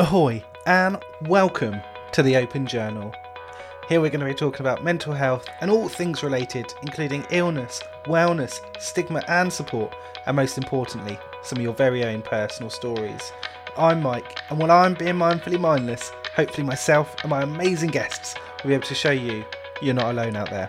Ahoy, and welcome to the Open Journal. Here we're going to be talking about mental health and all things related, including illness, wellness, stigma, and support, and most importantly, some of your very own personal stories. I'm Mike, and while I'm being mindfully mindless, hopefully myself and my amazing guests will be able to show you you're not alone out there.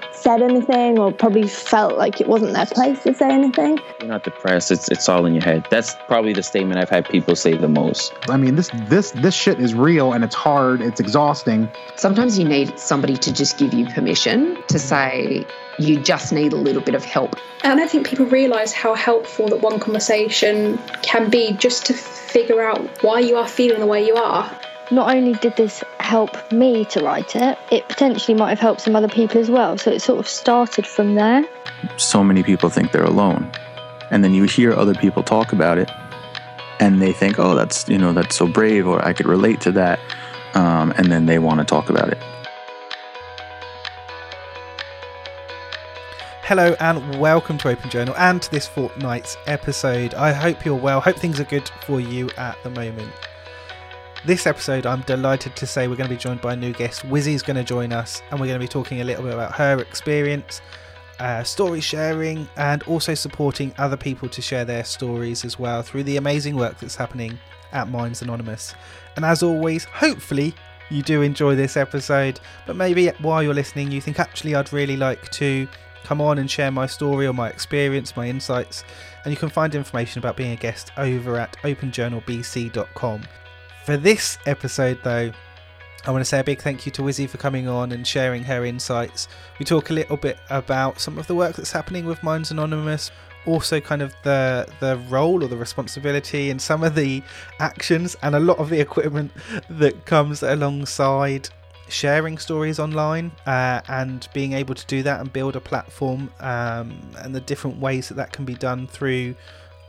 said anything or probably felt like it wasn't their place to say anything. You're not depressed. It's it's all in your head. That's probably the statement I've had people say the most. I mean, this this this shit is real and it's hard. It's exhausting. Sometimes you need somebody to just give you permission to say you just need a little bit of help. And I don't think people realize how helpful that one conversation can be just to figure out why you are feeling the way you are not only did this help me to write it, it potentially might have helped some other people as well. So it sort of started from there. So many people think they're alone. And then you hear other people talk about it and they think, oh, that's, you know, that's so brave or I could relate to that. Um, and then they want to talk about it. Hello and welcome to Open Journal and to this fortnight's episode. I hope you're well. Hope things are good for you at the moment. This episode, I'm delighted to say we're going to be joined by a new guest. Wizzy's going to join us, and we're going to be talking a little bit about her experience, uh, story sharing, and also supporting other people to share their stories as well through the amazing work that's happening at Minds Anonymous. And as always, hopefully, you do enjoy this episode, but maybe while you're listening, you think actually I'd really like to come on and share my story or my experience, my insights. And you can find information about being a guest over at openjournalbc.com. For this episode, though, I want to say a big thank you to Wizzy for coming on and sharing her insights. We talk a little bit about some of the work that's happening with Minds Anonymous, also kind of the the role or the responsibility and some of the actions and a lot of the equipment that comes alongside sharing stories online uh, and being able to do that and build a platform um, and the different ways that that can be done through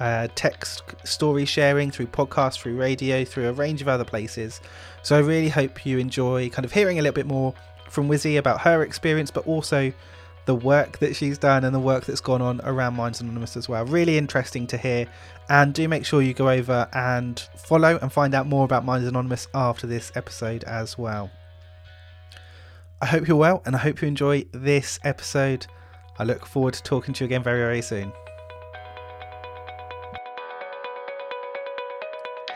uh, text story sharing, through podcasts, through radio, through a range of other places. So I really hope you enjoy kind of hearing a little bit more from Wizzy about her experience, but also the work that she's done and the work that's gone on around Minds Anonymous as well. Really interesting to hear. And do make sure you go over and follow and find out more about Minds Anonymous after this episode as well. I hope you're well and I hope you enjoy this episode. I look forward to talking to you again very, very soon.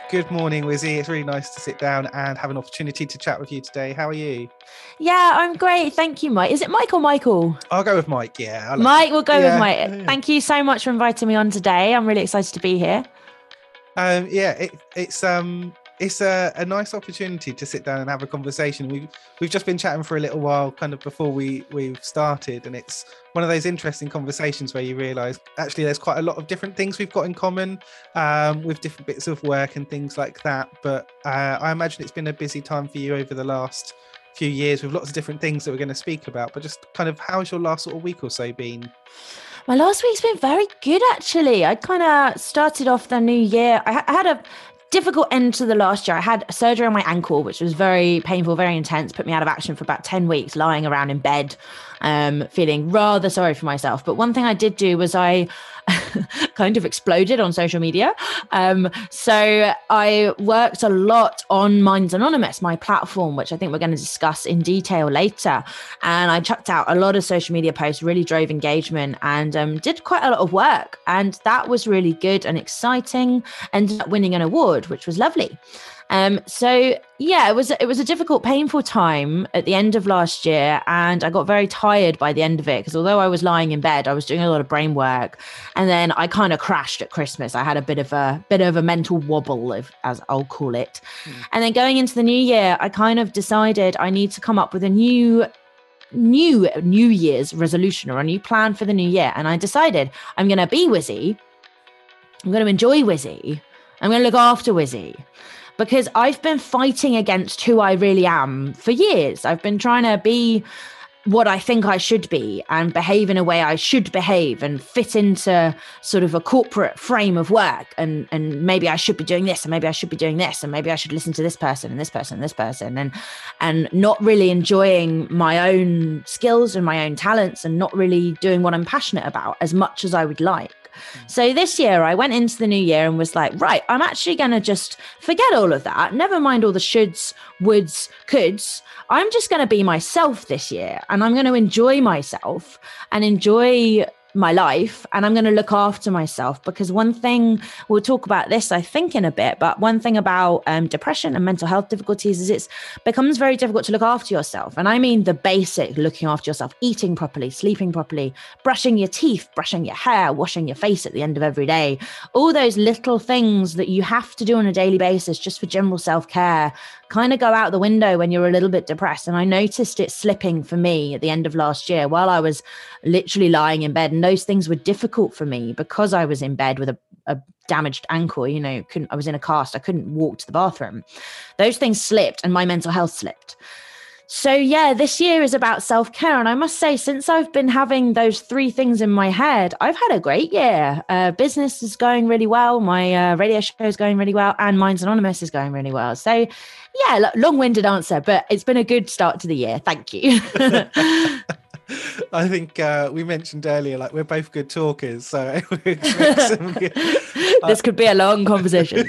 Good morning, Wizzy. It's really nice to sit down and have an opportunity to chat with you today. How are you? Yeah, I'm great. Thank you, Mike. Is it Mike or Michael? I'll go with Mike. Yeah. Mike, we'll go yeah. with Mike. Thank you so much for inviting me on today. I'm really excited to be here. Um, yeah, it, it's um, it's a, a nice opportunity to sit down and have a conversation. We've we've just been chatting for a little while, kind of before we we've started, and it's one of those interesting conversations where you realise actually there's quite a lot of different things we've got in common um, with different bits of work and things like that. But uh, I imagine it's been a busy time for you over the last few years with lots of different things that we're going to speak about. But just kind of how's your last sort of week or so been? My last week's been very good, actually. I kind of started off the new year. I, I had a difficult end to the last year. I had surgery on my ankle, which was very painful, very intense, put me out of action for about 10 weeks, lying around in bed, um, feeling rather sorry for myself. But one thing I did do was I kind of exploded on social media. Um, so I worked a lot on Minds Anonymous, my platform, which I think we're going to discuss in detail later. And I chucked out a lot of social media posts, really drove engagement and um, did quite a lot of work. And that was really good and exciting. Ended up winning an award, which was lovely. Um, so yeah, it was it was a difficult, painful time at the end of last year, and I got very tired by the end of it because although I was lying in bed, I was doing a lot of brain work, and then I kind of crashed at Christmas. I had a bit of a bit of a mental wobble, if, as I'll call it, mm. and then going into the new year, I kind of decided I need to come up with a new new new year's resolution or a new plan for the new year and i decided i'm going to be wizzy i'm going to enjoy wizzy i'm going to look after wizzy because I've been fighting against who I really am for years. I've been trying to be what I think I should be and behave in a way I should behave and fit into sort of a corporate frame of work and and maybe I should be doing this and maybe I should be doing this and maybe I should listen to this person and this person and this person and and not really enjoying my own skills and my own talents and not really doing what I'm passionate about as much as I would like. Mm. So this year I went into the new year and was like, right, I'm actually going to just forget all of that. Never mind all the shoulds, woulds, coulds. I'm just going to be myself this year and I'm going to enjoy myself and enjoy my life and I'm going to look after myself because one thing we'll talk about this I think in a bit but one thing about um, depression and mental health difficulties is it becomes very difficult to look after yourself. And I mean the basic looking after yourself eating properly sleeping properly brushing your teeth brushing your hair washing your face at the end of every day. All those little things that you have to do on a daily basis just for general self-care kind of go out the window when you're a little bit depressed. And I noticed it slipping for me at the end of last year while I was literally lying in bed. And those things were difficult for me because I was in bed with a, a damaged ankle, you know, couldn't I was in a cast, I couldn't walk to the bathroom. Those things slipped and my mental health slipped. So, yeah, this year is about self care. And I must say, since I've been having those three things in my head, I've had a great year. Uh, business is going really well. My uh, radio show is going really well. And Minds Anonymous is going really well. So, yeah, long winded answer, but it's been a good start to the year. Thank you. I think uh, we mentioned earlier, like we're both good talkers, so good, this could be a long conversation.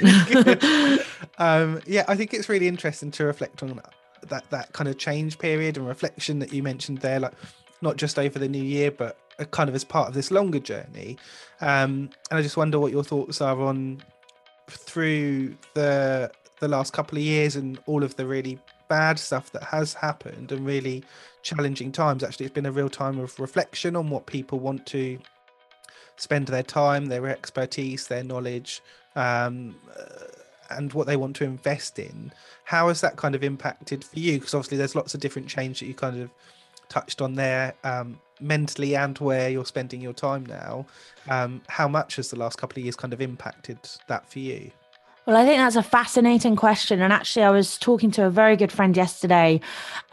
um, yeah, I think it's really interesting to reflect on that that kind of change period and reflection that you mentioned there, like not just over the new year, but kind of as part of this longer journey. Um, and I just wonder what your thoughts are on through the the last couple of years and all of the really bad stuff that has happened and really challenging times. Actually, it's been a real time of reflection on what people want to spend their time, their expertise, their knowledge, um, uh, and what they want to invest in. How has that kind of impacted for you? Because obviously, there's lots of different change that you kind of touched on there, um, mentally and where you're spending your time now. Um, how much has the last couple of years kind of impacted that for you? Well, I think that's a fascinating question. And actually, I was talking to a very good friend yesterday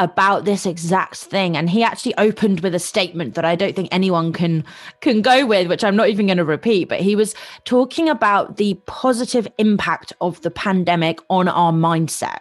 about this exact thing. And he actually opened with a statement that I don't think anyone can can go with, which I'm not even going to repeat. But he was talking about the positive impact of the pandemic on our mindset.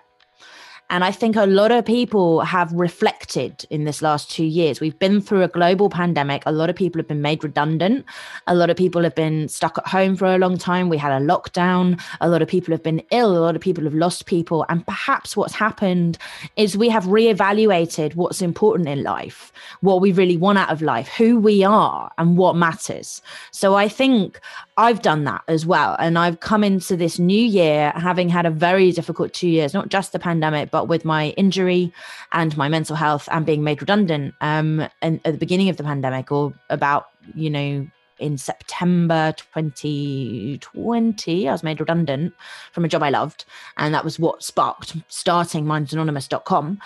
And I think a lot of people have reflected in this last two years. We've been through a global pandemic. A lot of people have been made redundant. A lot of people have been stuck at home for a long time. We had a lockdown. A lot of people have been ill. A lot of people have lost people. And perhaps what's happened is we have reevaluated what's important in life, what we really want out of life, who we are, and what matters. So I think I've done that as well. And I've come into this new year having had a very difficult two years, not just the pandemic, but with my injury and my mental health and being made redundant um, and at the beginning of the pandemic or about, you know, in September 2020, I was made redundant from a job I loved. And that was what sparked starting mindsanonymous.com.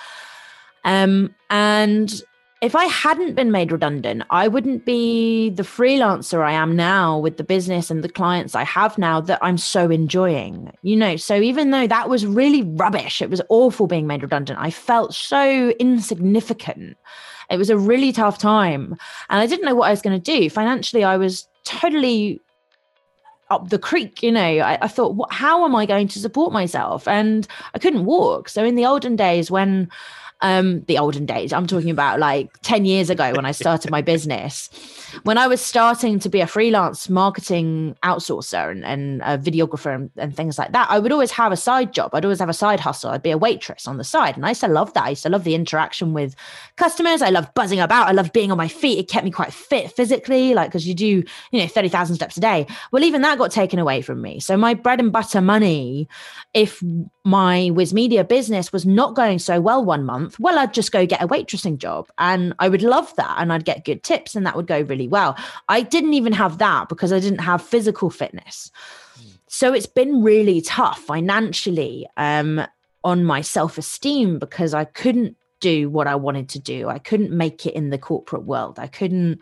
Um, and if I hadn't been made redundant, I wouldn't be the freelancer I am now with the business and the clients I have now that I'm so enjoying. You know, so even though that was really rubbish, it was awful being made redundant, I felt so insignificant. It was a really tough time. And I didn't know what I was going to do. Financially, I was totally up the creek you know I, I thought what, how am i going to support myself and i couldn't walk so in the olden days when um, the olden days. I'm talking about like 10 years ago when I started my business. When I was starting to be a freelance marketing outsourcer and, and a videographer and, and, things like that, I would always have a side job. I'd always have a side hustle. I'd be a waitress on the side. And I used to love that. I used to love the interaction with customers. I loved buzzing about. I loved being on my feet. It kept me quite fit physically, like because you do, you know, 30,000 steps a day. Well, even that got taken away from me. So my bread and butter money, if my Wiz Media business was not going so well one month, well, I'd just go get a waitressing job and I would love that and I'd get good tips and that would go really well. I didn't even have that because I didn't have physical fitness. So it's been really tough financially um, on my self esteem because I couldn't do what I wanted to do. I couldn't make it in the corporate world. I couldn't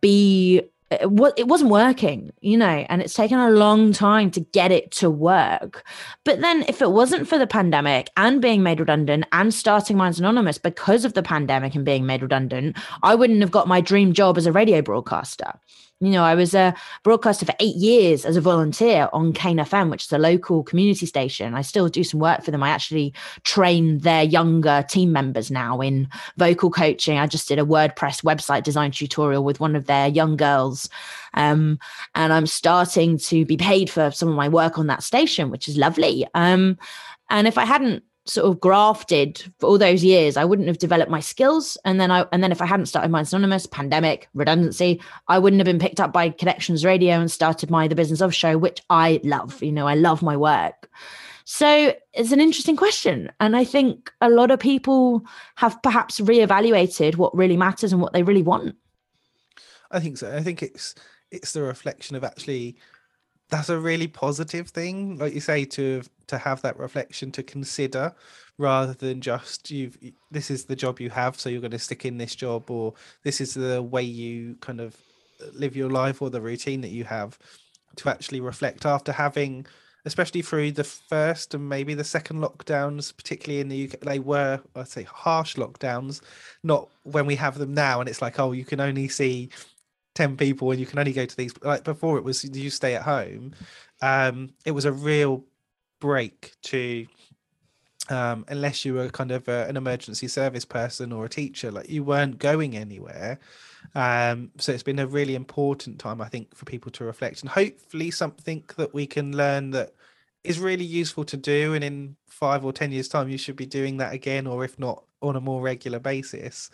be it, it wasn't working, you know, and it's taken a long time to get it to work. But then, if it wasn't for the pandemic and being made redundant and starting Minds Anonymous because of the pandemic and being made redundant, I wouldn't have got my dream job as a radio broadcaster. You know, I was a broadcaster for eight years as a volunteer on Kane FM, which is a local community station. I still do some work for them. I actually train their younger team members now in vocal coaching. I just did a WordPress website design tutorial with one of their young girls. Um, and I'm starting to be paid for some of my work on that station, which is lovely. Um, and if I hadn't sort of grafted for all those years, I wouldn't have developed my skills. And then I and then if I hadn't started Minds Anonymous, pandemic, redundancy, I wouldn't have been picked up by Connections Radio and started my The Business of show, which I love. You know, I love my work. So it's an interesting question. And I think a lot of people have perhaps reevaluated what really matters and what they really want. I think so. I think it's it's the reflection of actually that's a really positive thing, like you say, to to have that reflection to consider, rather than just you've this is the job you have, so you're going to stick in this job, or this is the way you kind of uh, live your life or the routine that you have. To actually reflect after having, especially through the first and maybe the second lockdowns, particularly in the UK, they were I'd say harsh lockdowns, not when we have them now, and it's like oh you can only see 10 people and you can only go to these like before it was you stay at home. Um it was a real break to um unless you were kind of a, an emergency service person or a teacher like you weren't going anywhere. Um so it's been a really important time i think for people to reflect and hopefully something that we can learn that is really useful to do and in five or ten years time you should be doing that again or if not on a more regular basis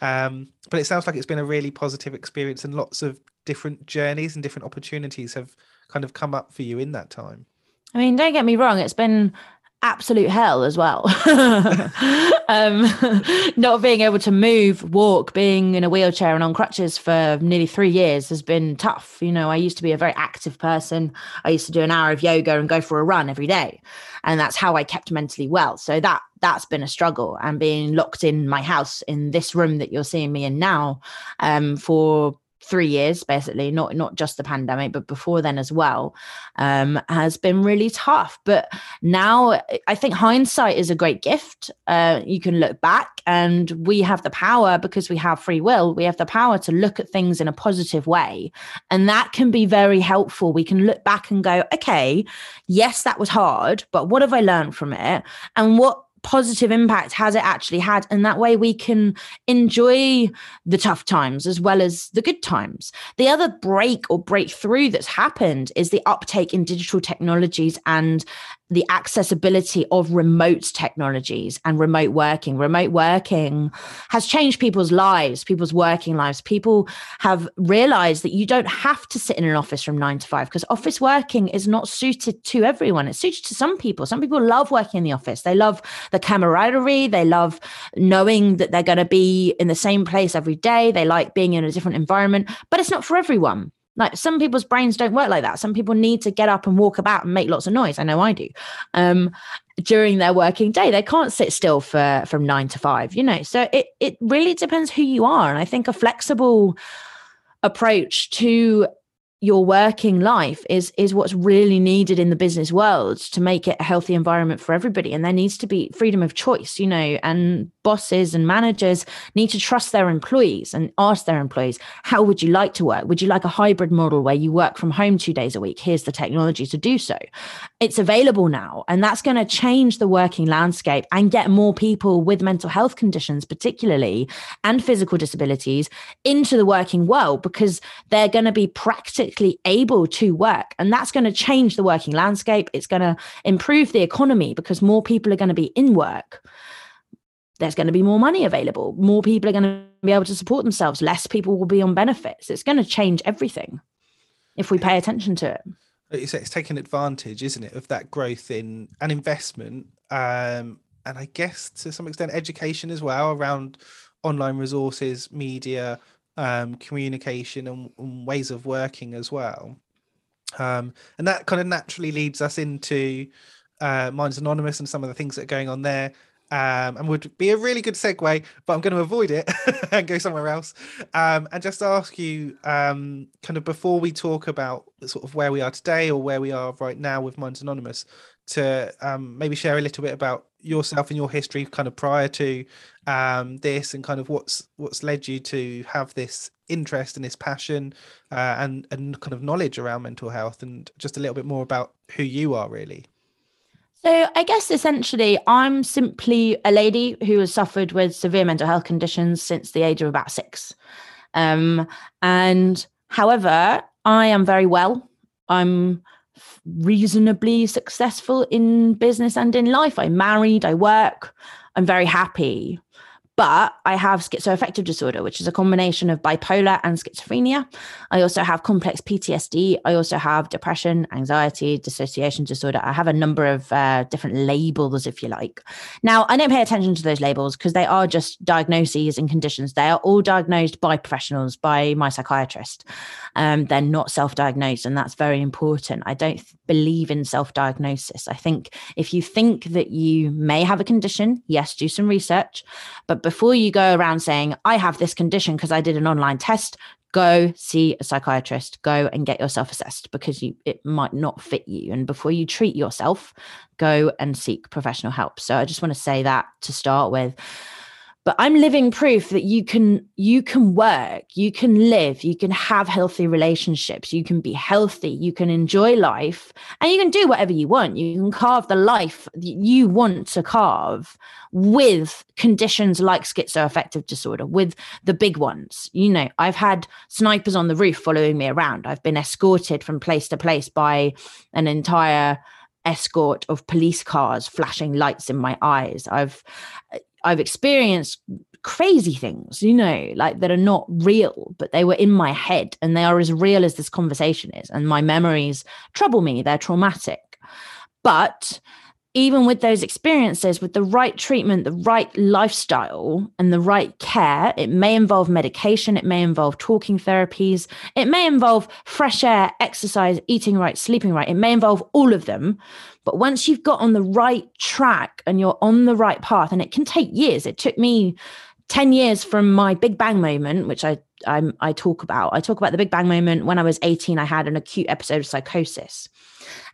um, but it sounds like it's been a really positive experience, and lots of different journeys and different opportunities have kind of come up for you in that time. I mean, don't get me wrong, it's been absolute hell as well. um, not being able to move, walk, being in a wheelchair and on crutches for nearly three years has been tough. You know, I used to be a very active person. I used to do an hour of yoga and go for a run every day. And that's how I kept mentally well. So that that's been a struggle and being locked in my house in this room that you're seeing me in now um, for three years basically not not just the pandemic but before then as well um, has been really tough. But now i think hindsight is a great gift. Uh, you can look back and we have the power because we have free will we have the power to look at things in a positive way. And that can be very helpful. We can look back and go okay yes that was hard but what have i learned from it? And what positive impact has it actually had and that way we can enjoy the tough times as well as the good times. The other break or breakthrough that's happened is the uptake in digital technologies and the accessibility of remote technologies and remote working. Remote working has changed people's lives, people's working lives. People have realized that you don't have to sit in an office from nine to five because office working is not suited to everyone. It's suited to some people. Some people love working in the office. They love the camaraderie. They love knowing that they're going to be in the same place every day. They like being in a different environment, but it's not for everyone. Like some people's brains don't work like that. Some people need to get up and walk about and make lots of noise. I know I do. Um, during their working day, they can't sit still for from nine to five. You know, so it it really depends who you are. And I think a flexible approach to your working life is is what's really needed in the business world to make it a healthy environment for everybody. And there needs to be freedom of choice you know and bosses and managers need to trust their employees and ask their employees how would you like to work? Would you like a hybrid model where you work from home 2 days a week? Here's the technology to do so. It's available now and that's going to change the working landscape and get more people with mental health conditions particularly and physical disabilities into the working world because they're going to be able to work. And that's going to change the working landscape. It's going to improve the economy because more people are going to be in work. There's going to be more money available. More people are going to be able to support themselves. Less people will be on benefits. It's going to change everything if we pay attention to it. Say, it's taking advantage, isn't it, of that growth in an investment, um, and I guess to some extent education as well around online resources, media, um, communication and, and, ways of working as well. Um, and that kind of naturally leads us into uh, Minds Anonymous and some of the things that are going on there. um, and would be a really good segue, but I'm going to avoid it and go somewhere else. Um, and just ask you, um, kind of before we talk about sort of where we are today or where we are right now with Minds Anonymous, to um, maybe share a little bit about yourself and your history, kind of prior to um, this, and kind of what's what's led you to have this interest and this passion uh, and and kind of knowledge around mental health, and just a little bit more about who you are, really. So, I guess essentially, I'm simply a lady who has suffered with severe mental health conditions since the age of about six. Um, and however, I am very well. I'm reasonably successful in business and in life. I'm married, I work, I'm very happy. But I have schizoaffective disorder, which is a combination of bipolar and schizophrenia. I also have complex PTSD. I also have depression, anxiety, dissociation disorder. I have a number of uh, different labels, if you like. Now, I don't pay attention to those labels because they are just diagnoses and conditions. They are all diagnosed by professionals, by my psychiatrist. Um, they're not self diagnosed, and that's very important. I don't believe in self diagnosis. I think if you think that you may have a condition, yes, do some research. But before you go around saying, I have this condition because I did an online test, go see a psychiatrist. Go and get yourself assessed because you it might not fit you. And before you treat yourself go and seek professional help. So i just want to say that to start with but i'm living proof that you can you can work you can live you can have healthy relationships you can be healthy you can enjoy life and you can do whatever you want. You can carve the life that you want to carve with conditions like schizoaffective disorder with the big ones. You know i've had snipers on the roof following me around. I've been escorted from place to place by an entire escort of police cars flashing lights in my eyes. I've I've experienced crazy things, you know, like that are not real, but they were in my head and they are as real as this conversation is. And my memories trouble me, they're traumatic. But even with those experiences, with the right treatment, the right lifestyle, and the right care, it may involve medication, it may involve talking therapies, it may involve fresh air, exercise, eating right, sleeping right, it may involve all of them. But once you've got on the right track and you're on the right path, and it can take years, it took me 10 years from my big bang moment which I, I i talk about i talk about the big bang moment when i was 18 i had an acute episode of psychosis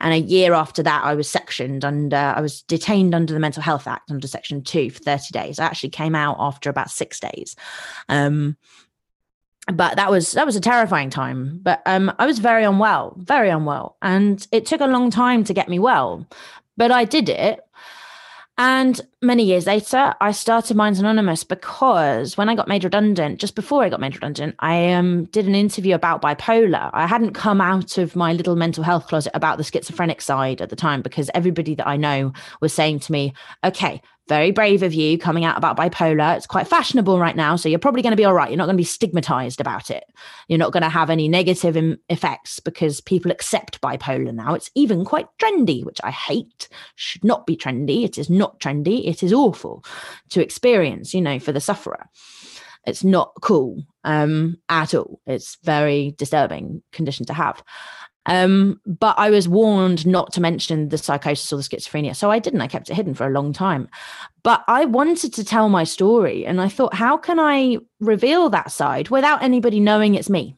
and a year after that, I was sectioned uh, I was detained under the Mental Health Act under Section 2 for 30 days. I actually came out after about six days. Um, but that was that was a terrifying time. But um i was very unwell very unwell. And it took a long time to get me well but i did it. And many years later, I started Minds Anonymous because when I got made redundant, just before I got made redundant, I um, did an interview about bipolar. I hadn't come out of my little mental health closet about the schizophrenic side at the time because everybody that I know was saying to me, okay, very brave of you coming out about bipolar. It's quite fashionable right now. So you're probably going to be all right. You're not going to be stigmatized about it. You're not going to have any negative Im- effects because people accept bipolar now. It's even quite trendy, which I hate. Should not be trendy. It is not trendy. It is awful to experience, you know, for the sufferer. It's not cool um, at all. It's very disturbing condition to have. Um, but I was warned not to mention the psychosis or the schizophrenia. So I didn't. I kept it hidden for a long time. But I wanted to tell my story. And I thought, how can I reveal that side without anybody knowing it's me?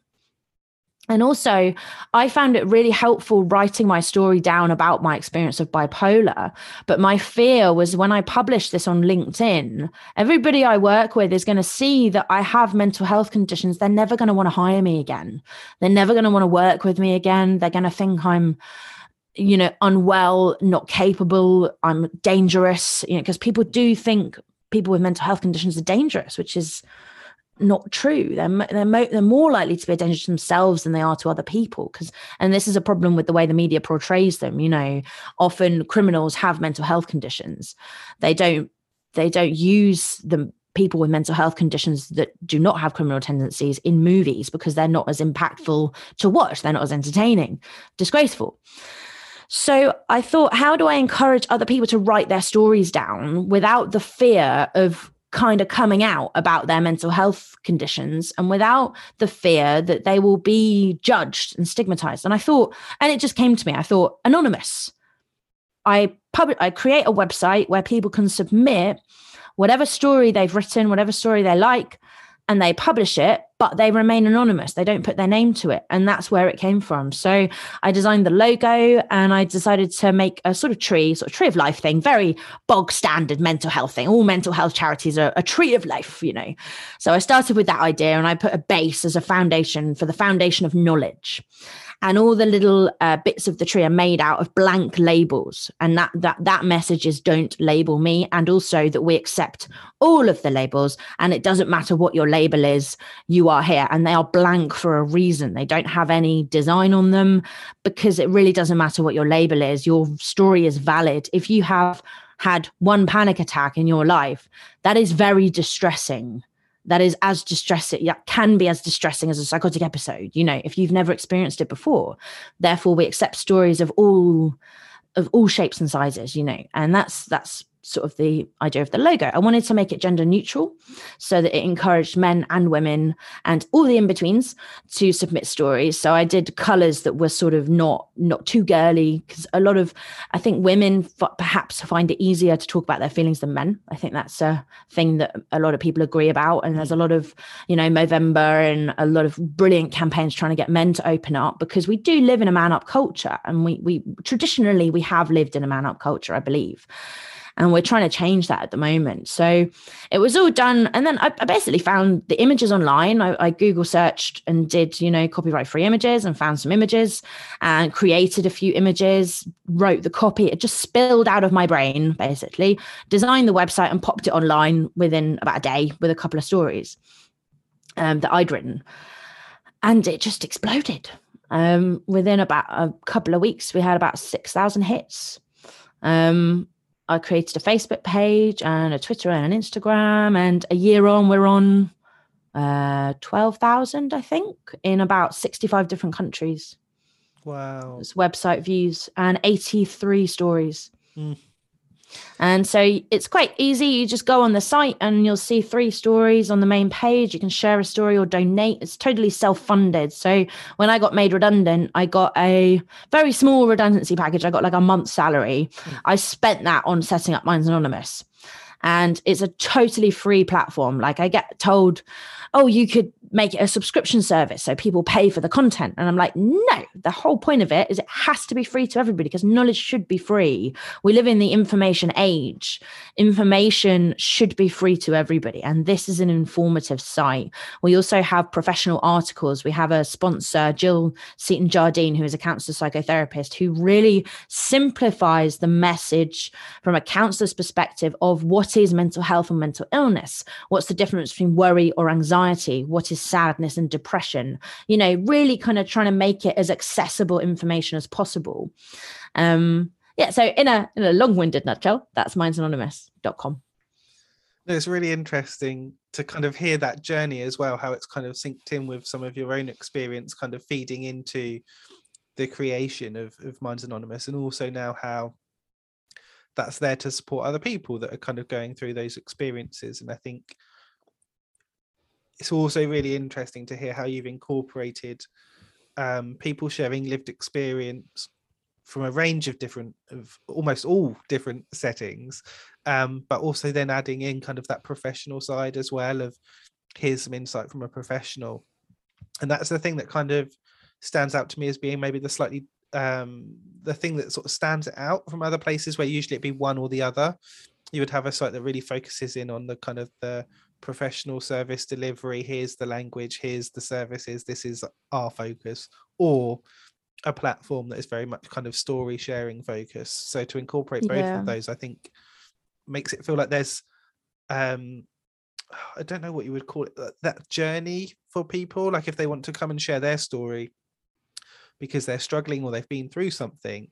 And also, I found it really helpful writing my story down about my experience of bipolar. But my fear was when I published this on LinkedIn, everybody I work with is going to see that I have mental health conditions. They're never going to want to hire me again. They're never going to want to work with me again. They're going to think I'm you know unwell not capable i'm dangerous you know because people do think people with mental health conditions are dangerous which is not true. They're they're, mo- they're more likely to be a danger to themselves than they are to other people. Because and this is a problem with the way the media portrays them. You know, often criminals have mental health conditions. They don't they don't use the people with mental health conditions that do not have criminal tendencies in movies because they're not as impactful to watch. They're not as entertaining. Disgraceful. So I thought, how do I encourage other people to write their stories down without the fear of kind of coming out about their mental health conditions and without the fear that they will be judged and stigmatized. And I thought, and it just came to me, I thought, anonymous. I public I create a website where people can submit whatever story they've written, whatever story they like, and they publish it, but they remain anonymous. They don't put their name to it. And that's where it came from. So I designed the logo and I decided to make a sort of tree, sort of tree of life thing, very bog standard mental health thing. All mental health charities are a tree of life, you know. So I started with that idea and I put a base as a foundation for the foundation of knowledge and all the little uh, bits of the tree are made out of blank labels. And that that that message is don't label me. And also that we accept all of the labels. And it doesn't matter what your label is you are here. And they are blank for a reason. They don't have any design on them because it really doesn't matter what your label is. Your story is valid. If you have had one panic attack in your life that is very distressing that is as distressing that can be as distressing as a psychotic episode you know if you've never experienced it before. Therefore we accept stories of all of all shapes and sizes you know and that's that's sort of the idea of the logo. I wanted to make it gender neutral so that it encouraged men and women and all the in-betweens to submit stories. So I did colors that were sort of not not too girly because a lot of I think women f- perhaps find it easier to talk about their feelings than men. I think that's a thing that a lot of people agree about and there's a lot of, you know, Movember and a lot of brilliant campaigns trying to get men to open up because we do live in a man up culture and we we traditionally we have lived in a man up culture, I believe and we're trying to change that at the moment. So it was all done. And then i, I basically found the images online. I, I, google searched and did you know copyright free images and found some images and created a few images wrote the copy. It just spilled out of my brain basically. Designed the website and popped it online within about a day with a couple of stories um, that i'd written. And it just exploded. Um, within about a couple of weeks we had about 6000 hits. Um, I created a Facebook page and a Twitter and an Instagram. And a year on, we're on uh, 12,000, I think, in about 65 different countries. Wow. It's website views and 83 stories. Mm. And so it's quite easy. You just go on the site and you'll see three stories on the main page. You can share a story or donate. It's totally self funded. So when I got made redundant, I got a very small redundancy package. I got like a month's salary. Mm. I spent that on setting up Minds Anonymous. And it's a totally free platform. Like I get told, oh, you could make it a subscription service so people pay for the content. And I'm like, no, the whole point of it is it has to be free to everybody because knowledge should be free. We live in the information age. Information should be free to everybody. And this is an informative site. We also have professional articles. We have a sponsor, Jill Seaton Jardine, who is a counselor psychotherapist, who really simplifies the message from a counselor's perspective of what is mental health and mental illness. What's the difference between worry or anxiety? What is sadness and depression you know really kind of trying to make it as accessible information as possible. Um yeah so in a in a long-winded nutshell that's mindsanonymous.com it's really interesting to kind of hear that journey as well how it's kind of synced in with some of your own experience kind of feeding into the creation of, of minds anonymous and also now how that's there to support other people that are kind of going through those experiences and i think it's also really interesting to hear how you've incorporated um, people sharing lived experience from a range of different of almost all different settings um, but also then adding in kind of that professional side as well of here's some insight from a professional. And that's the thing that kind of stands out to me as being maybe the slightly um, the thing that sort of stands out from other places where usually it'd be one or the other. You would have a site that really focuses in on the kind of the professional service delivery here's the language here's the services this is our focus or a platform that is very much kind of story sharing focus so to incorporate both yeah. of those i think makes it feel like there's um i don't know what you would call it that journey for people like if they want to come and share their story because they're struggling or they've been through something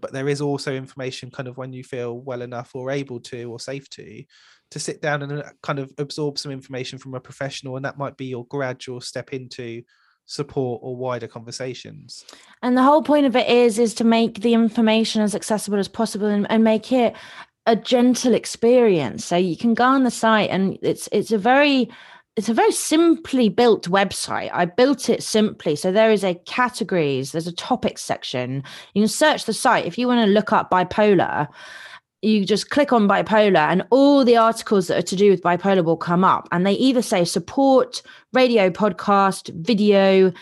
but there is also information kind of when you feel well enough or able to or safe to to sit down and uh, kind of absorb some information from a professional and that might be your gradual step into support or wider conversations and the whole point of it is is to make the information as accessible as possible and, and make it a gentle experience so you can go on the site and it's it's a very it's a very simply built website. I built it simply. So there is a categories, there's a topics section. You can search the site. If you want to look up bipolar, you just click on bipolar and all the articles that are to do with bipolar will come up. And they either say support radio podcast video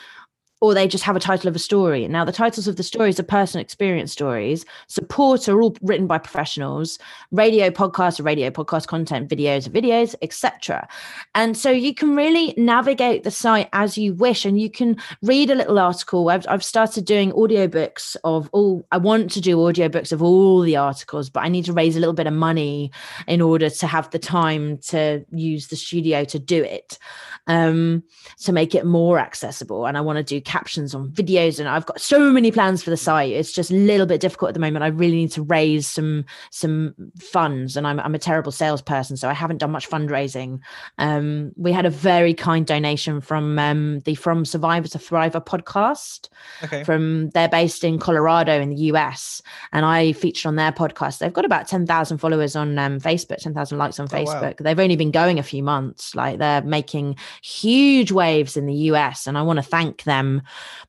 or they just have a title of a story. Now, the titles of the stories are personal experience stories. Support are all written by professionals. Radio podcasts are radio podcast content. Videos are videos, etc. And so you can really navigate the site as you wish, and you can read a little article. I've, I've started doing audiobooks of all. I want to do audiobooks of all the articles, but I need to raise a little bit of money in order to have the time to use the studio to do it, um, to make it more accessible. And I want to do captions on videos and I've got so many plans for the site. It's just a little bit difficult at the moment. I really need to raise some some funds and I'm I'm a terrible salesperson, so I haven't done much fundraising. Um, we had a very kind donation from um, the From Survivor to Thriver podcast. Okay. From they're based in Colorado in the US and I featured on their podcast. They've got about 10,000 followers on um, Facebook, 10,000 likes on Oh, wow. Facebook. They've only been going a few months. Like they're making huge waves in the US. And I want to thank them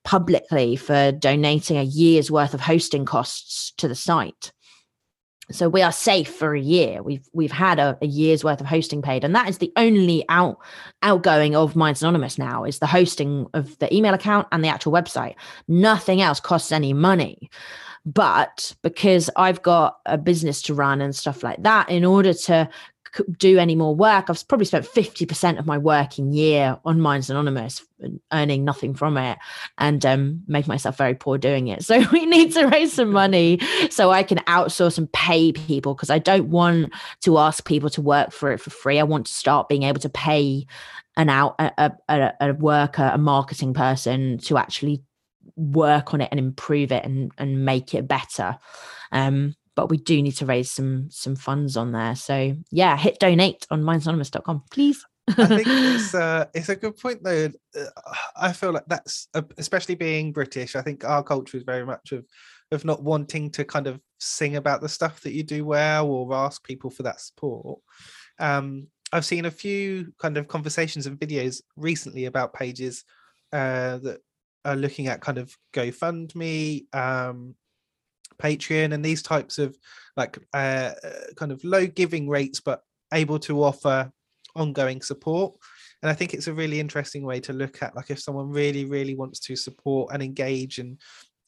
publicly for donating a year's worth of hosting costs to the site. So we are safe for a year. We've we've had a, a year's worth of hosting paid, and that is the only out outgoing of Minds Anonymous now is the hosting of the email account and the actual website. Nothing else costs any money. But because I've got a business to run and stuff like that, in order to do any more work, I've probably spent 50% of my working year on Minds Anonymous, earning nothing from it and um, make myself very poor doing it. So we need to raise some money so I can outsource and pay people because I don't want to ask people to work for it for free. I want to start being able to pay an out a, a, a, a worker, a marketing person to actually work on it and improve it and and make it better. Um, but we do need to raise some some funds on there. So yeah, hit donate on mindsanonymous.com, please. I think it's uh, it's a good point though. Uh, I feel like that's uh, especially being British. I think our culture is very much of of not wanting to kind of sing about the stuff that you do well or ask people for that support. Um, I've seen a few kind of conversations and videos recently about pages uh, that are looking at kind of GoFundMe, um, Patreon, and these types of like uh, uh, kind of low giving rates, but able to offer ongoing support. And I think it's a really interesting way to look at like if someone really, really wants to support and engage and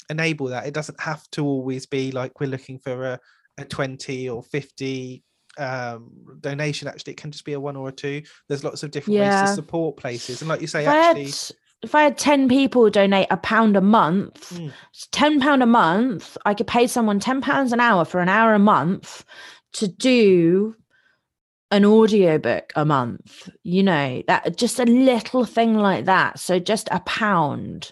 enable that, it doesn't have to always be like we're looking for a, a 20 or 50 um donation. Actually it can just be a one or a two. There's lots of different ways to support places. And like you say had, actually if I had 10 people donate a pound a month, Mm. 10 pound a month, I could pay someone 10 pounds an hour for an hour a month to do an audiobook a month. You know, that just a little thing like that. So just a pound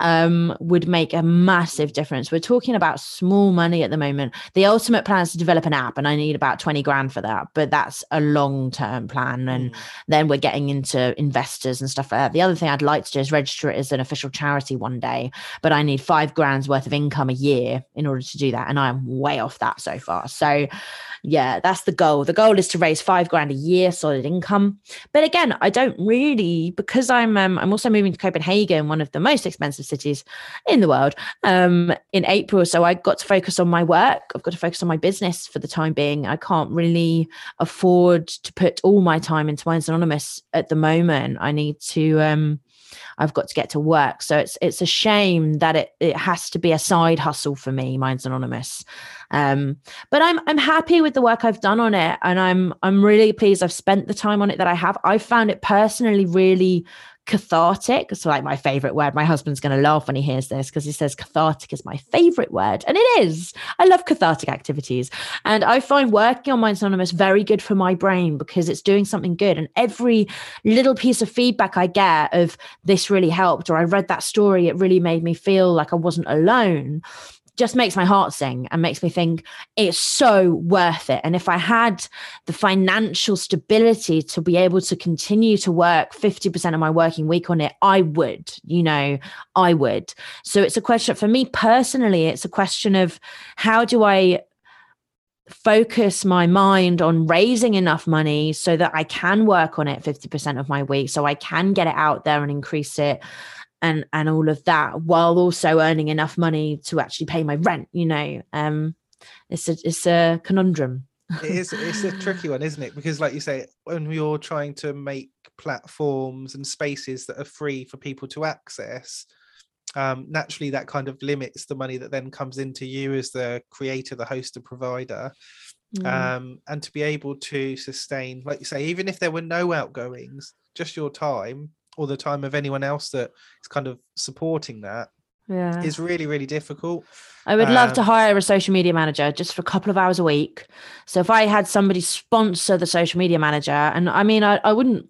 um would make a massive difference. We're talking about small money at the moment. The ultimate plan is to develop an app and I need about 20 grand for that, but that's a long-term plan and then we're getting into investors and stuff like that. The other thing I'd like to do is register it as an official charity one day, but I need five grand's worth of income a year in order to do that. And I'm way off that so far. So, yeah, that's the goal. The goal is to raise five grand a year solid income. But again, I don't really because I'm um, I'm also moving to Copenhagen, one of the most expensive cities in the world, um, in April. So I got to focus on my work. I've got to focus on my business for the time being. I can't really afford to put all my time into Minds Anonymous at the moment. I need to um I've got to get to work. So it's it's a shame that it it has to be a side hustle for me, Minds Anonymous. Um, but I'm I'm happy with the work I've done on it, and I'm I'm really pleased I've spent the time on it that I have. I found it personally really cathartic. It's like my favorite word. My husband's going to laugh when he hears this because he says cathartic is my favorite word. And it is. I love cathartic activities. And I find working on Minds Anonymous very good for my brain because it's doing something good. And every little piece of feedback I get of this really helped, or I read that story, it really made me feel like I wasn't alone just makes my heart sing and makes me think it's so worth it. And if I had the financial stability to be able to continue to work 50% of my working week on it, I would, you know, I would. So it's a question for me personally, it's a question of how do I focus my mind on raising enough money so that I can work on it 50% of my week so I can get it out there and increase it and and all of that while also earning enough money to actually pay my rent you know? Um it's a it's a conundrum. It is it's a tricky one isn't it? Because like you say when you're trying to make platforms and spaces that are free for people to access um, naturally that kind of limits the money that then comes into you as the creator the host the provider. Mm. um, and to be able to sustain like you say even if there were no outgoings just your time or the time of anyone else that is kind of supporting that yeah. is really really difficult. I would um, love to um, hire a social media manager just for a couple of hours a week. So if i had somebody sponsor the social media manager and i mean i, I wouldn't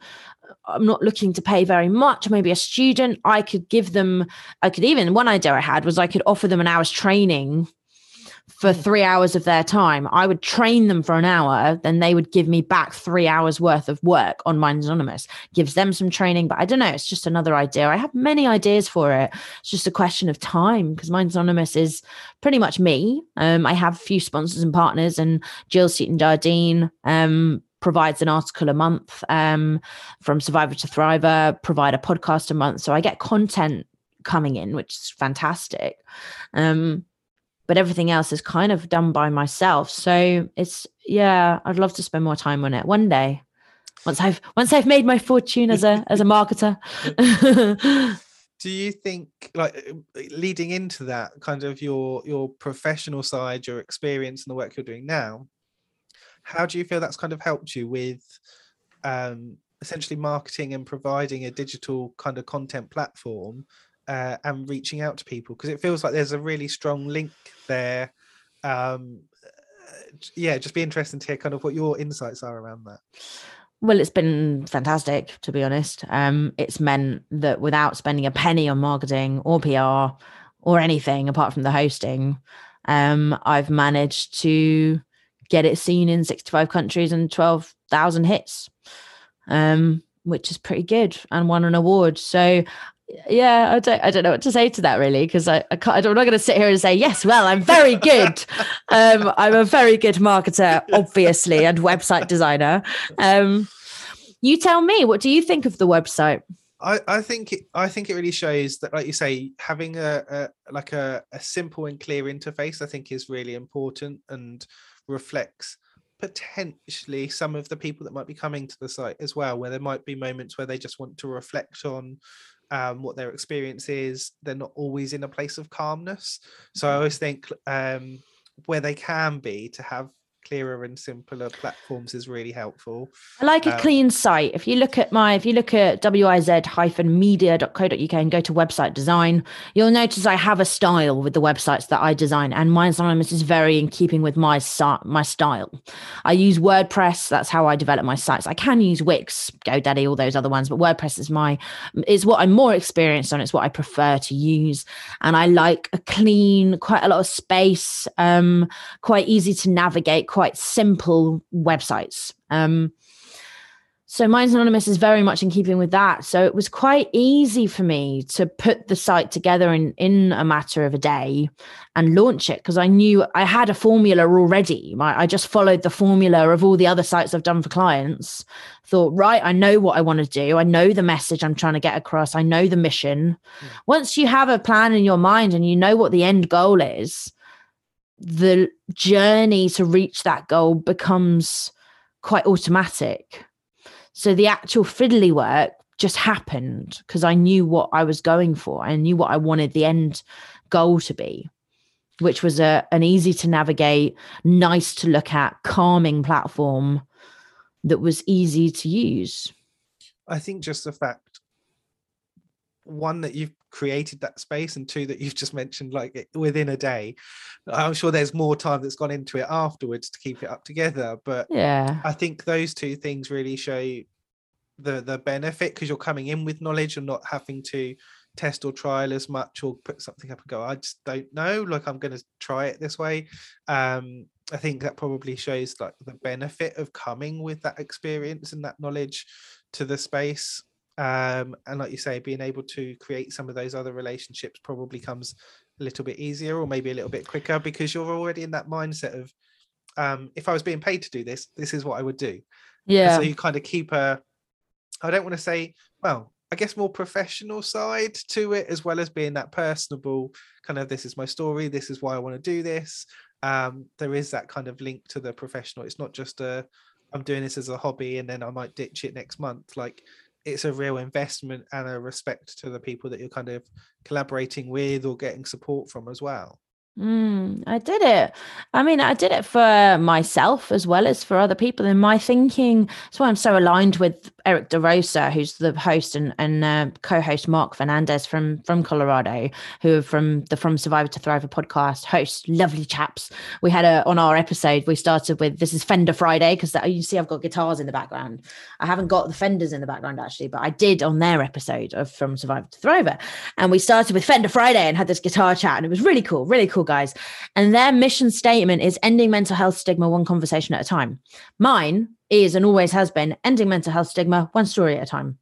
I'm not looking to pay very much, maybe a student, I could give them, I could even, one idea I had was I could offer them an hour's training for hmm. three hours of their time. I would train them for an hour, then they would give me back three hours worth of work on Minds Anonymous. Gives them some training, but I don't know. It's just another idea. I have many ideas for it. It's just a question of time because Minds Anonymous is pretty much me. Um, I have a few sponsors and partners, and Jill Seaton Jardine um, provides an article a month um, from Survivor to Thriver, provide a podcast a month. So I get content coming in, which is fantastic. Um, but everything else is kind of done by myself. So it's yeah, I'd love to spend more time on it one day. Once I've once I've made my fortune as a as a marketer. do you think like leading into that kind of your your professional side your experience and the work you're doing now how do you feel that's kind of helped you with um, essentially marketing and providing a digital kind of content platform uh, and reaching out to people? Because it feels like there's a really strong link there. Um, yeah, just be interesting to hear kind of what your insights are around that. Well, it's been fantastic, to be honest. Um, it's meant that without spending a penny on marketing or PR or anything apart from the hosting, um, I've managed to get it seen in 65 countries and 12,000 hits, um, which is pretty good and won an award. So, yeah, I don't, I don't know what to say to that really because I, I can't, I'm not going to sit here and say yes. Well, I'm very good. um, I'm a very good marketer, obviously, and website designer. Um, you tell me, what do you think of the website? I, I think it, I think it really shows that, like you say, having a, a like a, a simple and clear interface, I think, is really important and reflects potentially some of the people that might be coming to the site as well, where there might be moments where they just want to reflect on um, what their experience is. They're not always in a place of calmness. So I mm-hmm. always think um, where they can be to have clearer and simpler platforms is really helpful. I like a um, clean site. If you look at my, if you look at wiz-media.co.uk and go to website design, you'll notice I have a style with the websites that I design, and Minds Anonymous is very in keeping with my my style. I use WordPress. That's how I develop my sites. I can use Wix, GoDaddy, all those other ones, but WordPress is my is what I'm more experienced on. It's what I prefer to use, and I like a clean, quite a lot of space, um, quite easy to navigate quite simple websites. Um, so Minds Anonymous is very much in keeping with that. So it was quite easy for me to put the site together in, in a matter of a day and launch it because I knew I had a formula already. I just followed the formula of all the other sites I've done for clients. Thought, right, I know what I want to do. I know the message I'm trying to get across. I know the mission. Mm. Once you have a plan in your mind and you know what the end goal is, the journey to reach that goal becomes quite automatic. So the actual fiddly work just happened because I knew what I was going for. I knew what I wanted the end goal to be, which was a an easy to navigate, nice to look at, calming platform that was easy to use. I think just the fact one that you've created that space and two that you've just mentioned like within a day. I'm sure there's more time that's gone into it afterwards to keep it up together but yeah. I think those two things really show the the benefit because you're coming in with knowledge you're not having to test or trial as much or put something up and go i just don't know like i'm going to try it this way. Um i think that probably shows like the benefit of coming with that experience and that knowledge to the space um, and like you say being able to create some of those other relationships probably comes a little bit easier or maybe a little bit quicker because you're already in that mindset of um, if I was being paid to do this, this is what I would do. And Yeah. so you kind of keep a, I don't want to say, well, I guess more professional side to it, as well as being that personable kind of, this is my story, this is why I want to do this. Um, there is that kind of link to the professional. It's not just a, I'm doing this as a hobby and then I might ditch it next month. Like it's a real investment and a respect to the people that you're kind of collaborating with or getting support from as well. Mm, I did it. I mean, I did it for myself as well as for other people. And my thinking, that's why I'm so aligned with Eric DeRosa, who's the host and, and uh, co-host Mark Fernandez from from Colorado, who are from the From Survivor to Thriver podcast, hosts, lovely chaps. We had a on our episode, we started with this is Fender Friday because you see I've got guitars in the background. I haven't got the Fenders in the background actually, but I did on their episode of From Survivor to Thriver. And we started with Fender Friday and had this guitar chat, and it was really cool, really cool guys. And their mission statement is ending mental health stigma one conversation at a time. Mine is and always has been ending mental health stigma one story at a time.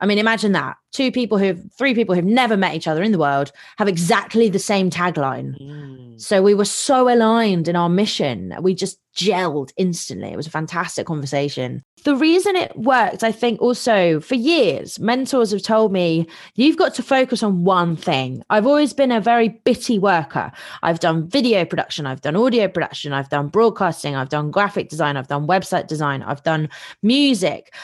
I mean, imagine that. Two people who've, three people who've never met each other in the world have exactly the same tagline. Mm. So we were so aligned in our mission. We just gelled instantly. It was a fantastic conversation. The reason it worked, I think, also for years, mentors have told me you've got to focus on one thing. I've always been a very bitty worker. I've done video production, I've done audio production, I've done broadcasting, I've done graphic design, I've done website design, I've done music.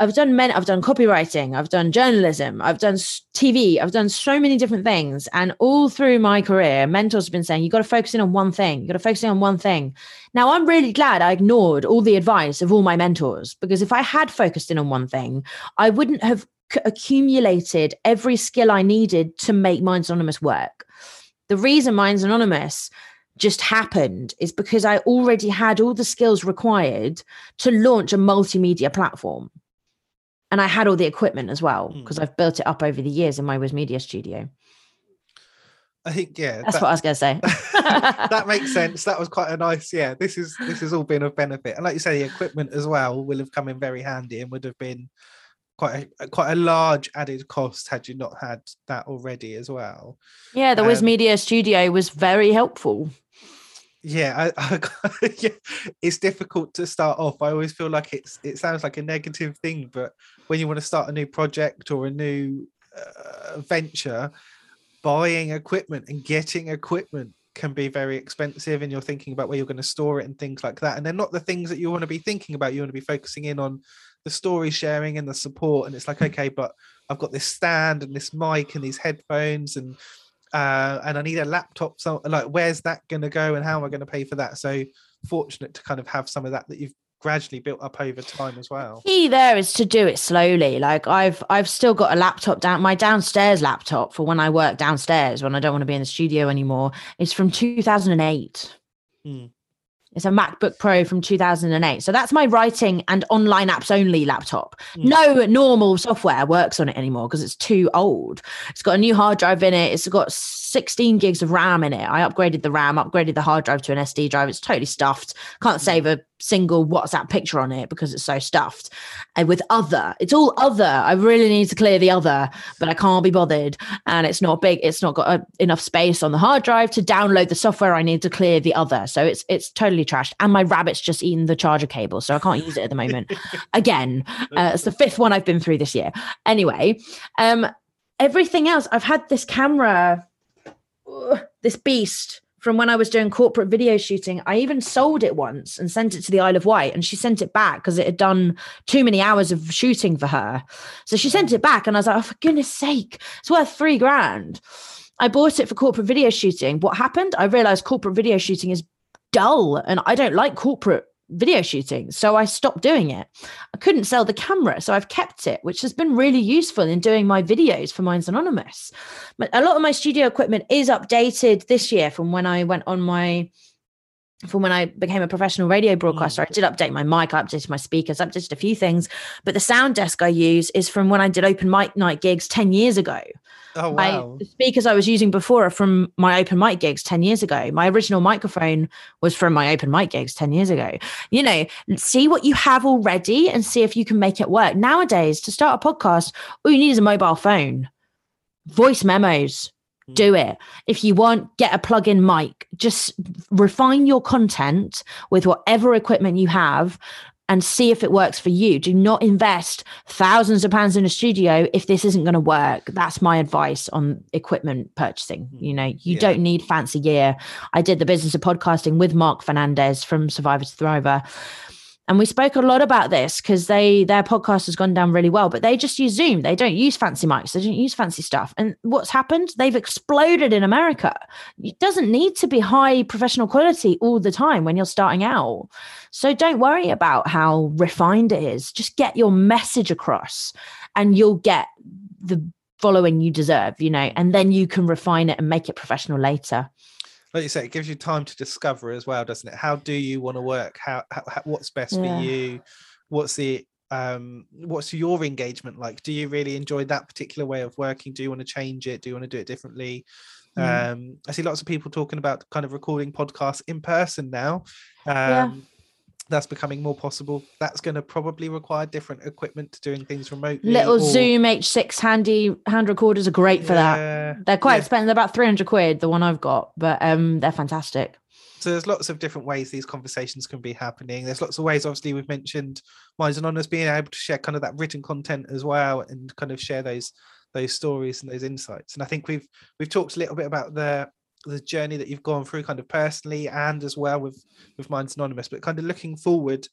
I've done men, I've done copywriting, I've done journalism, I've done TV, I've done so many different things. And all through my career, mentors have been saying, you got to focus in on one thing, you got to focus in on one thing. Now, I'm really glad I ignored all the advice of all my mentors because if I had focused in on one thing, I wouldn't have c- accumulated every skill I needed to make Minds Anonymous work. The reason Minds Anonymous just happened is because I already had all the skills required to launch a multimedia platform and I had all the equipment as well because I've built it up over the years in my Wiz Media Studio. I think yeah, That's that- what I was going to say. that makes sense. That was quite a nice. Yeah, this is this has all been of benefit, and like you say, the equipment as well will have come in very handy and would have been quite a, quite a large added cost had you not had that already as well. yeah, the Wiz Um, Media Studio was very helpful. Yeah, I, I, yeah, it's difficult to start off. I always feel like it's it sounds like a negative thing, but when you want to start a new project or a new uh, venture, buying equipment and getting equipment can be very expensive and you're thinking about where you're going to store it and things like that and they're not the things that you want to be thinking about you want to be focusing in on the story sharing and the support and it's like okay but i've got this stand and this mic and these headphones and uh, and i need a laptop so like where's that going to go and how am i going to pay for that so fortunate to kind of have some of that that you've gradually built up over time as well Key there is to do it slowly. Like I've I've still got a laptop down my downstairs laptop for when I work downstairs when I don't want to be in the studio anymore. It's from 2008. Hmm. It's a MacBook Pro from 2008. So that's my writing and online apps only laptop. Hmm. No normal software works on it anymore because it's too old. It's got a new hard drive in it. It's got 16 gigs of RAM in it. I upgraded the RAM, upgraded the hard drive to an SD drive. It's totally stuffed. Can't save a single WhatsApp picture on it because it's so stuffed. And with other, it's all other. I really need to clear the other, but I can't be bothered. And it's not big. It's not got uh, enough space on the hard drive to download the software I need to clear the other. So it's it's totally trashed. And my rabbit's just eaten the charger cable, so I can't use it at the moment. Again, uh, it's the fifth one I've been through this year. Anyway, um, everything else, I've had this camera, this beast from when I was doing corporate video shooting. I even sold it once and sent it to the Isle of Wight, and she sent it back because it had done too many hours of shooting for her. So she sent it back, and I was like, oh, for goodness sake, it's worth three grand. I bought it for corporate video shooting. What happened? I realized corporate video shooting is dull and I don't like corporate video shooting. So I stopped doing it. I couldn't sell the camera. So I've kept it, which has been really useful in doing my videos for Minds Anonymous. But a lot of my studio equipment is updated this year from when I went on my from when I became a professional radio mm. broadcaster, I did update my mic, I updated my speakers, I updated a few things. But the sound desk I use is from when I did open mic night gigs 10 years ago. oh wow the speakers I was using before are from my open mic gigs 10 years ago. My original microphone was from my open mic gigs 10 years ago. You know, see what you have already and see if you can make it work. Nowadays, to start a podcast, all you need is a mobile phone, voice memos, Mm. do it. If you want, get a plug in mic. Just refine your content with whatever equipment you have and see if it works for you. Do not invest thousands of pounds in a studio if this isn't going to work. That's my advice on equipment purchasing. Mm. You know, you Yeah. don't need fancy gear. I did the business of podcasting with Mark Fernandez from Survivor to Thriver. And we spoke a lot about this because they their podcast has gone down really well, but they just use Zoom. They don't use fancy mics. They don't use fancy stuff. And what's happened? They've exploded in America. It doesn't need to be high professional quality all the time when you're starting out. So don't worry about how refined it is. Just get your message across and you'll get the following you deserve, you know, and then you can refine it and make it professional later. Like you say, it gives you time to discover as well, doesn't it? How do you want to work? How, how, how what's best Yeah. for you? What's the um what's your engagement like? Do you really enjoy that particular way of working? Do you want to change it? Do you want to do it differently? Mm. Um, I see lots of people talking about kind of recording podcasts in person now. Um, Yeah. That's becoming more possible. That's going to probably require different equipment to doing things remotely. Little or- Zoom H6 handy hand recorders are great for Yeah, that. They're quite yeah. expensive. They're about 300 quid, the one I've got, but um, they're fantastic. so there's lots of different ways these conversations can be happening there's lots of ways obviously we've mentioned minds anonymous being able to share kind of that written content as well and kind of share those those stories and those insights and i think we've we've talked a little bit about the the journey that you've gone through kind of personally and as well with with minds anonymous but kind of looking forward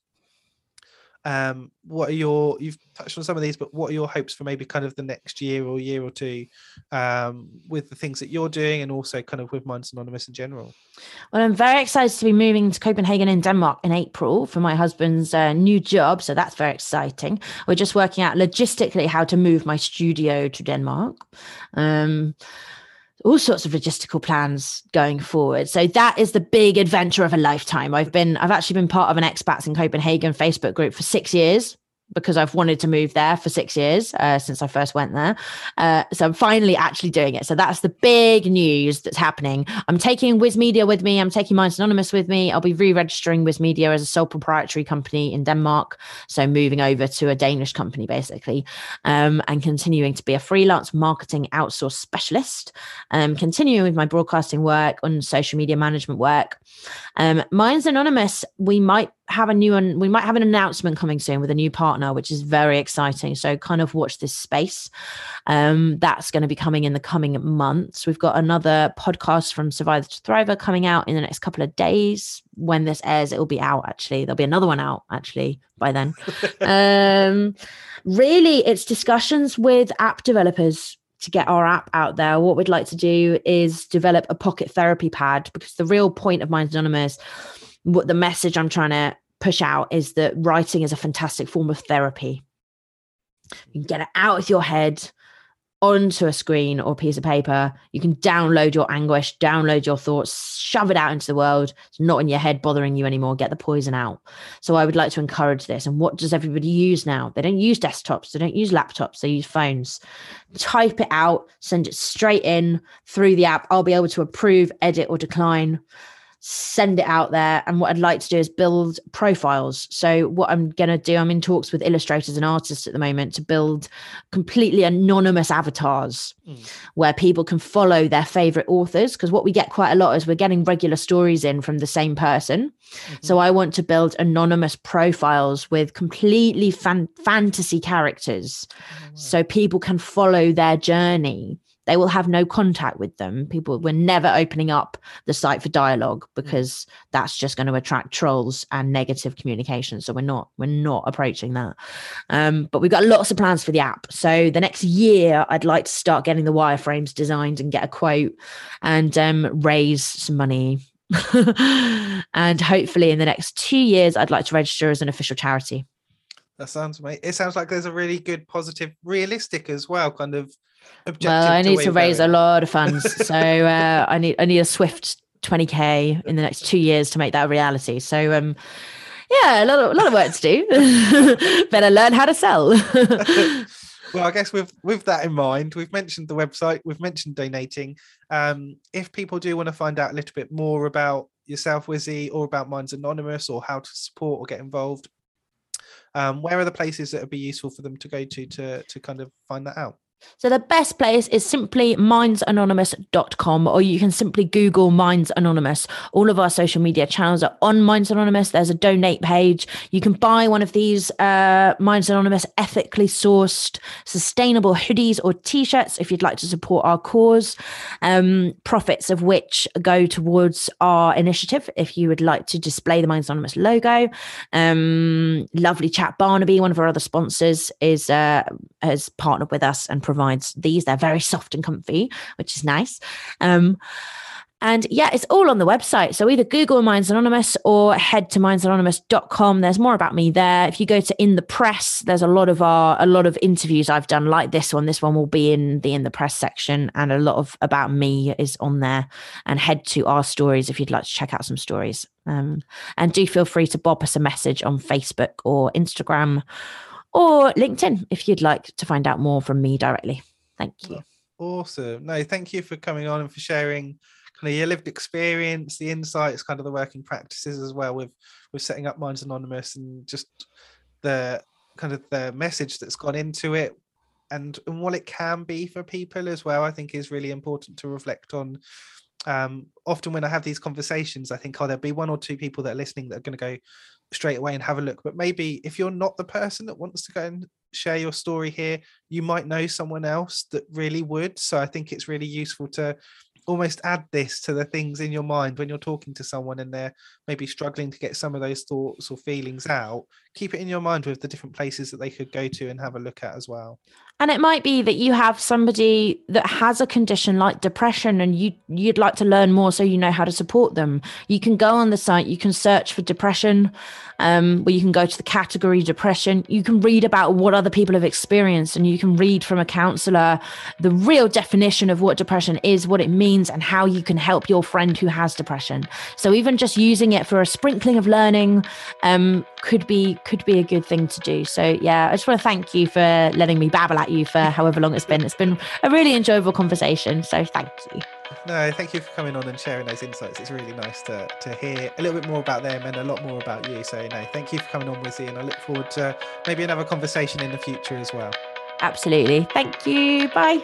um what are your you've touched on some of these but what are your hopes for maybe kind of the next year or year or two um with the things that you're doing and also kind of with minds anonymous in general Well, I'm very excited to be moving to Copenhagen in Denmark in April for my husband's uh, new job. So that's very exciting. We're just working out logistically how to move my studio to Denmark. Um, all sorts of logistical plans going forward. So that is the big adventure of a lifetime. I've been, I've actually been part of an expats in Copenhagen Facebook group for six years because I've wanted to move there for six years uh, since I first went there. Uh, so I'm finally actually doing it. So that's the big news that's happening. I'm taking Wiz Media with me. I'm taking Minds Anonymous with me. I'll be re-registering Wiz Media as a sole proprietary company in Denmark. So moving over to a Danish company basically, um, and continuing to be a freelance marketing outsource specialist. Um, continuing with my broadcasting work on social media management work. Um, Minds Anonymous, we might have a new one. We might have an announcement coming soon with a new partner, which is very exciting. So kind of watch this space. Um, that's going to be coming in the coming months. We've got another podcast from Survivor to Thriver coming out in the next couple of days. When this airs, it will be out actually. There'll be another one out actually by then. um, really, it's discussions with app developers to get our app out there. What we'd like to do is develop a pocket therapy pad because the real point of Minds Anonymous, what the message I'm trying to push out is that writing is a fantastic form of therapy. You can get it out of your head onto a screen or a piece of paper. You can download your anguish, download your thoughts, shove it out into the world. It's not in your head bothering you anymore. Get the poison out. So I would like to encourage this. And what does everybody use now? They don't use desktops, they don't use laptops, they use phones. Type it out, send it straight in through the app. I'll be able to approve, edit, or decline send it out there. And what I'd like to do is build profiles. So, what I'm going to do, I'm in talks with illustrators and artists at the moment to build completely anonymous avatars hmm. where people can follow their favorite authors. Because what we get quite a lot is we're getting regular stories in from the same person. Mm-hmm. So, I want to build anonymous profiles with completely fan- fantasy characters so people can follow their journey they will have no contact with them. People, we're never opening up the site for dialogue because that's just going to attract trolls and negative communication. So we're not, we're not approaching that. Um, but we've got lots of plans for the app. So the next year, I'd like to start getting the wireframes designed and get a quote and um, raise some money. and hopefully, in the next two years, I'd like to register as an official charity. That sounds amazing. It sounds like there's a really good, positive, realistic as well, kind of. Well, I need to raise a lot of funds, so uh, I need I need a swift 20k in the next two years to make that a reality. So, um, yeah, a lot of a lot of work to do. Better learn how to sell. well, I guess with with that in mind, we've mentioned the website, we've mentioned donating. Um, if people do want to find out a little bit more about yourself, Wizzy, or about Minds Anonymous, or how to support or get involved, um, where are the places that would be useful for them to go to to to kind of find that out? So the best place is simply mindsanonymous.com or you can simply Google Minds Anonymous. All of our social media channels are on Minds Anonymous. There's a donate page. You can buy one of these uh, Minds Anonymous ethically sourced sustainable hoodies or t-shirts if you'd like to support our cause. Um, profits of which go towards our initiative if you would like to display the Minds Anonymous logo. Um, lovely chat Barnaby, one of our other sponsors, is uh, has partnered with us and provides these. They're very soft and comfy, which is nice. Um, and yeah, it's all on the website. So either Google Minds Anonymous or head to mindsanonymous.com. There's more about me there. If you go to In the Press, there's a lot of our a lot of interviews I've done like this one. This one will be in the In the Press section and a lot of about me is on there. And head to our stories if you'd like to check out some stories. Um, and do feel free to bob us a message on Facebook or Instagram or LinkedIn if you'd like to find out more from me directly. Thank you. Awesome. No, thank you for coming on and for sharing kind of your lived experience, the insights, kind of the working practices as well with with setting up Minds Anonymous and just the kind of the message that's gone into it and, and what it can be for people as well, I think is really important to reflect on. Um, often when I have these conversations, I think, oh, there'll be one or two people that are listening that are going to go straight away and have a look. But maybe if you're not the person that wants to go and share your story here, you might know someone else that really would. So I think it's really useful to almost add this to the things in your mind when you're talking to someone and they're maybe struggling to get some of those thoughts or feelings out keep it in your mind with the different places that they could go to and have a look at as well. And it might be that you have somebody that has a condition like depression and you you'd like to learn more so you know how to support them. You can go on the site you can search for depression um, where you can go to the category depression. You can read about what other people have experienced and you can read from a counselor the real definition of what depression is what it means and how you can help your friend who has depression. So even just using it for a sprinkling of learning um, could be could be a good thing to do. So yeah i just want to thank you for letting me babble at you for however long it's been. It's been a really enjoyable conversation so thank you. No thank you for coming on and sharing those insights. It's really nice to, to hear a little bit more about them and a lot more about you. So no thank you for coming on Wizzy and i look forward to maybe another conversation in the future as well. Absolutely. Thank you. Bye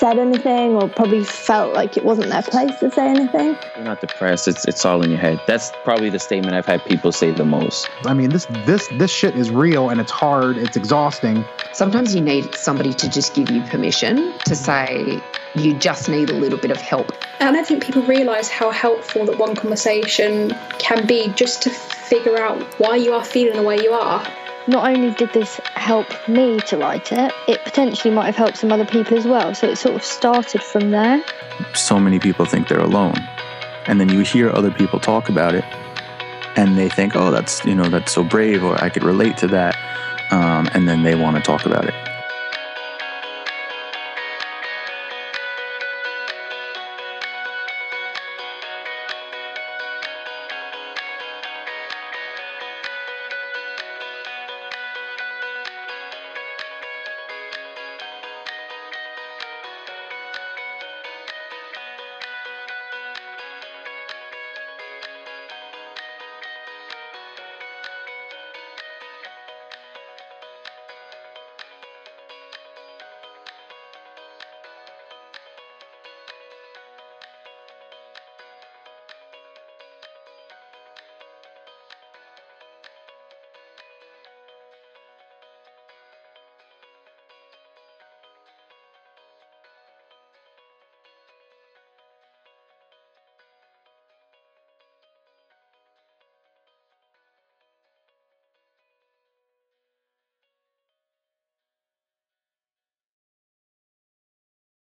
said anything or probably felt like it wasn't their place to say anything. You're not depressed. It's it's all in your head. That's probably the statement I've had people say the most. I mean, this this this shit is real and it's hard. It's exhausting. Sometimes you need somebody to just give you permission to say you just need a little bit of help. And I don't think people realise how helpful that one conversation can be just to figure out why you are feeling the way you are. Not only did this help me to write it, it potentially might have helped some other people as well. So it sort of started from there. So many people think they're alone. And then you hear other people talk about it and they think, oh, that's, you know, that's so brave or I could relate to that. Um, and then they want to talk about it.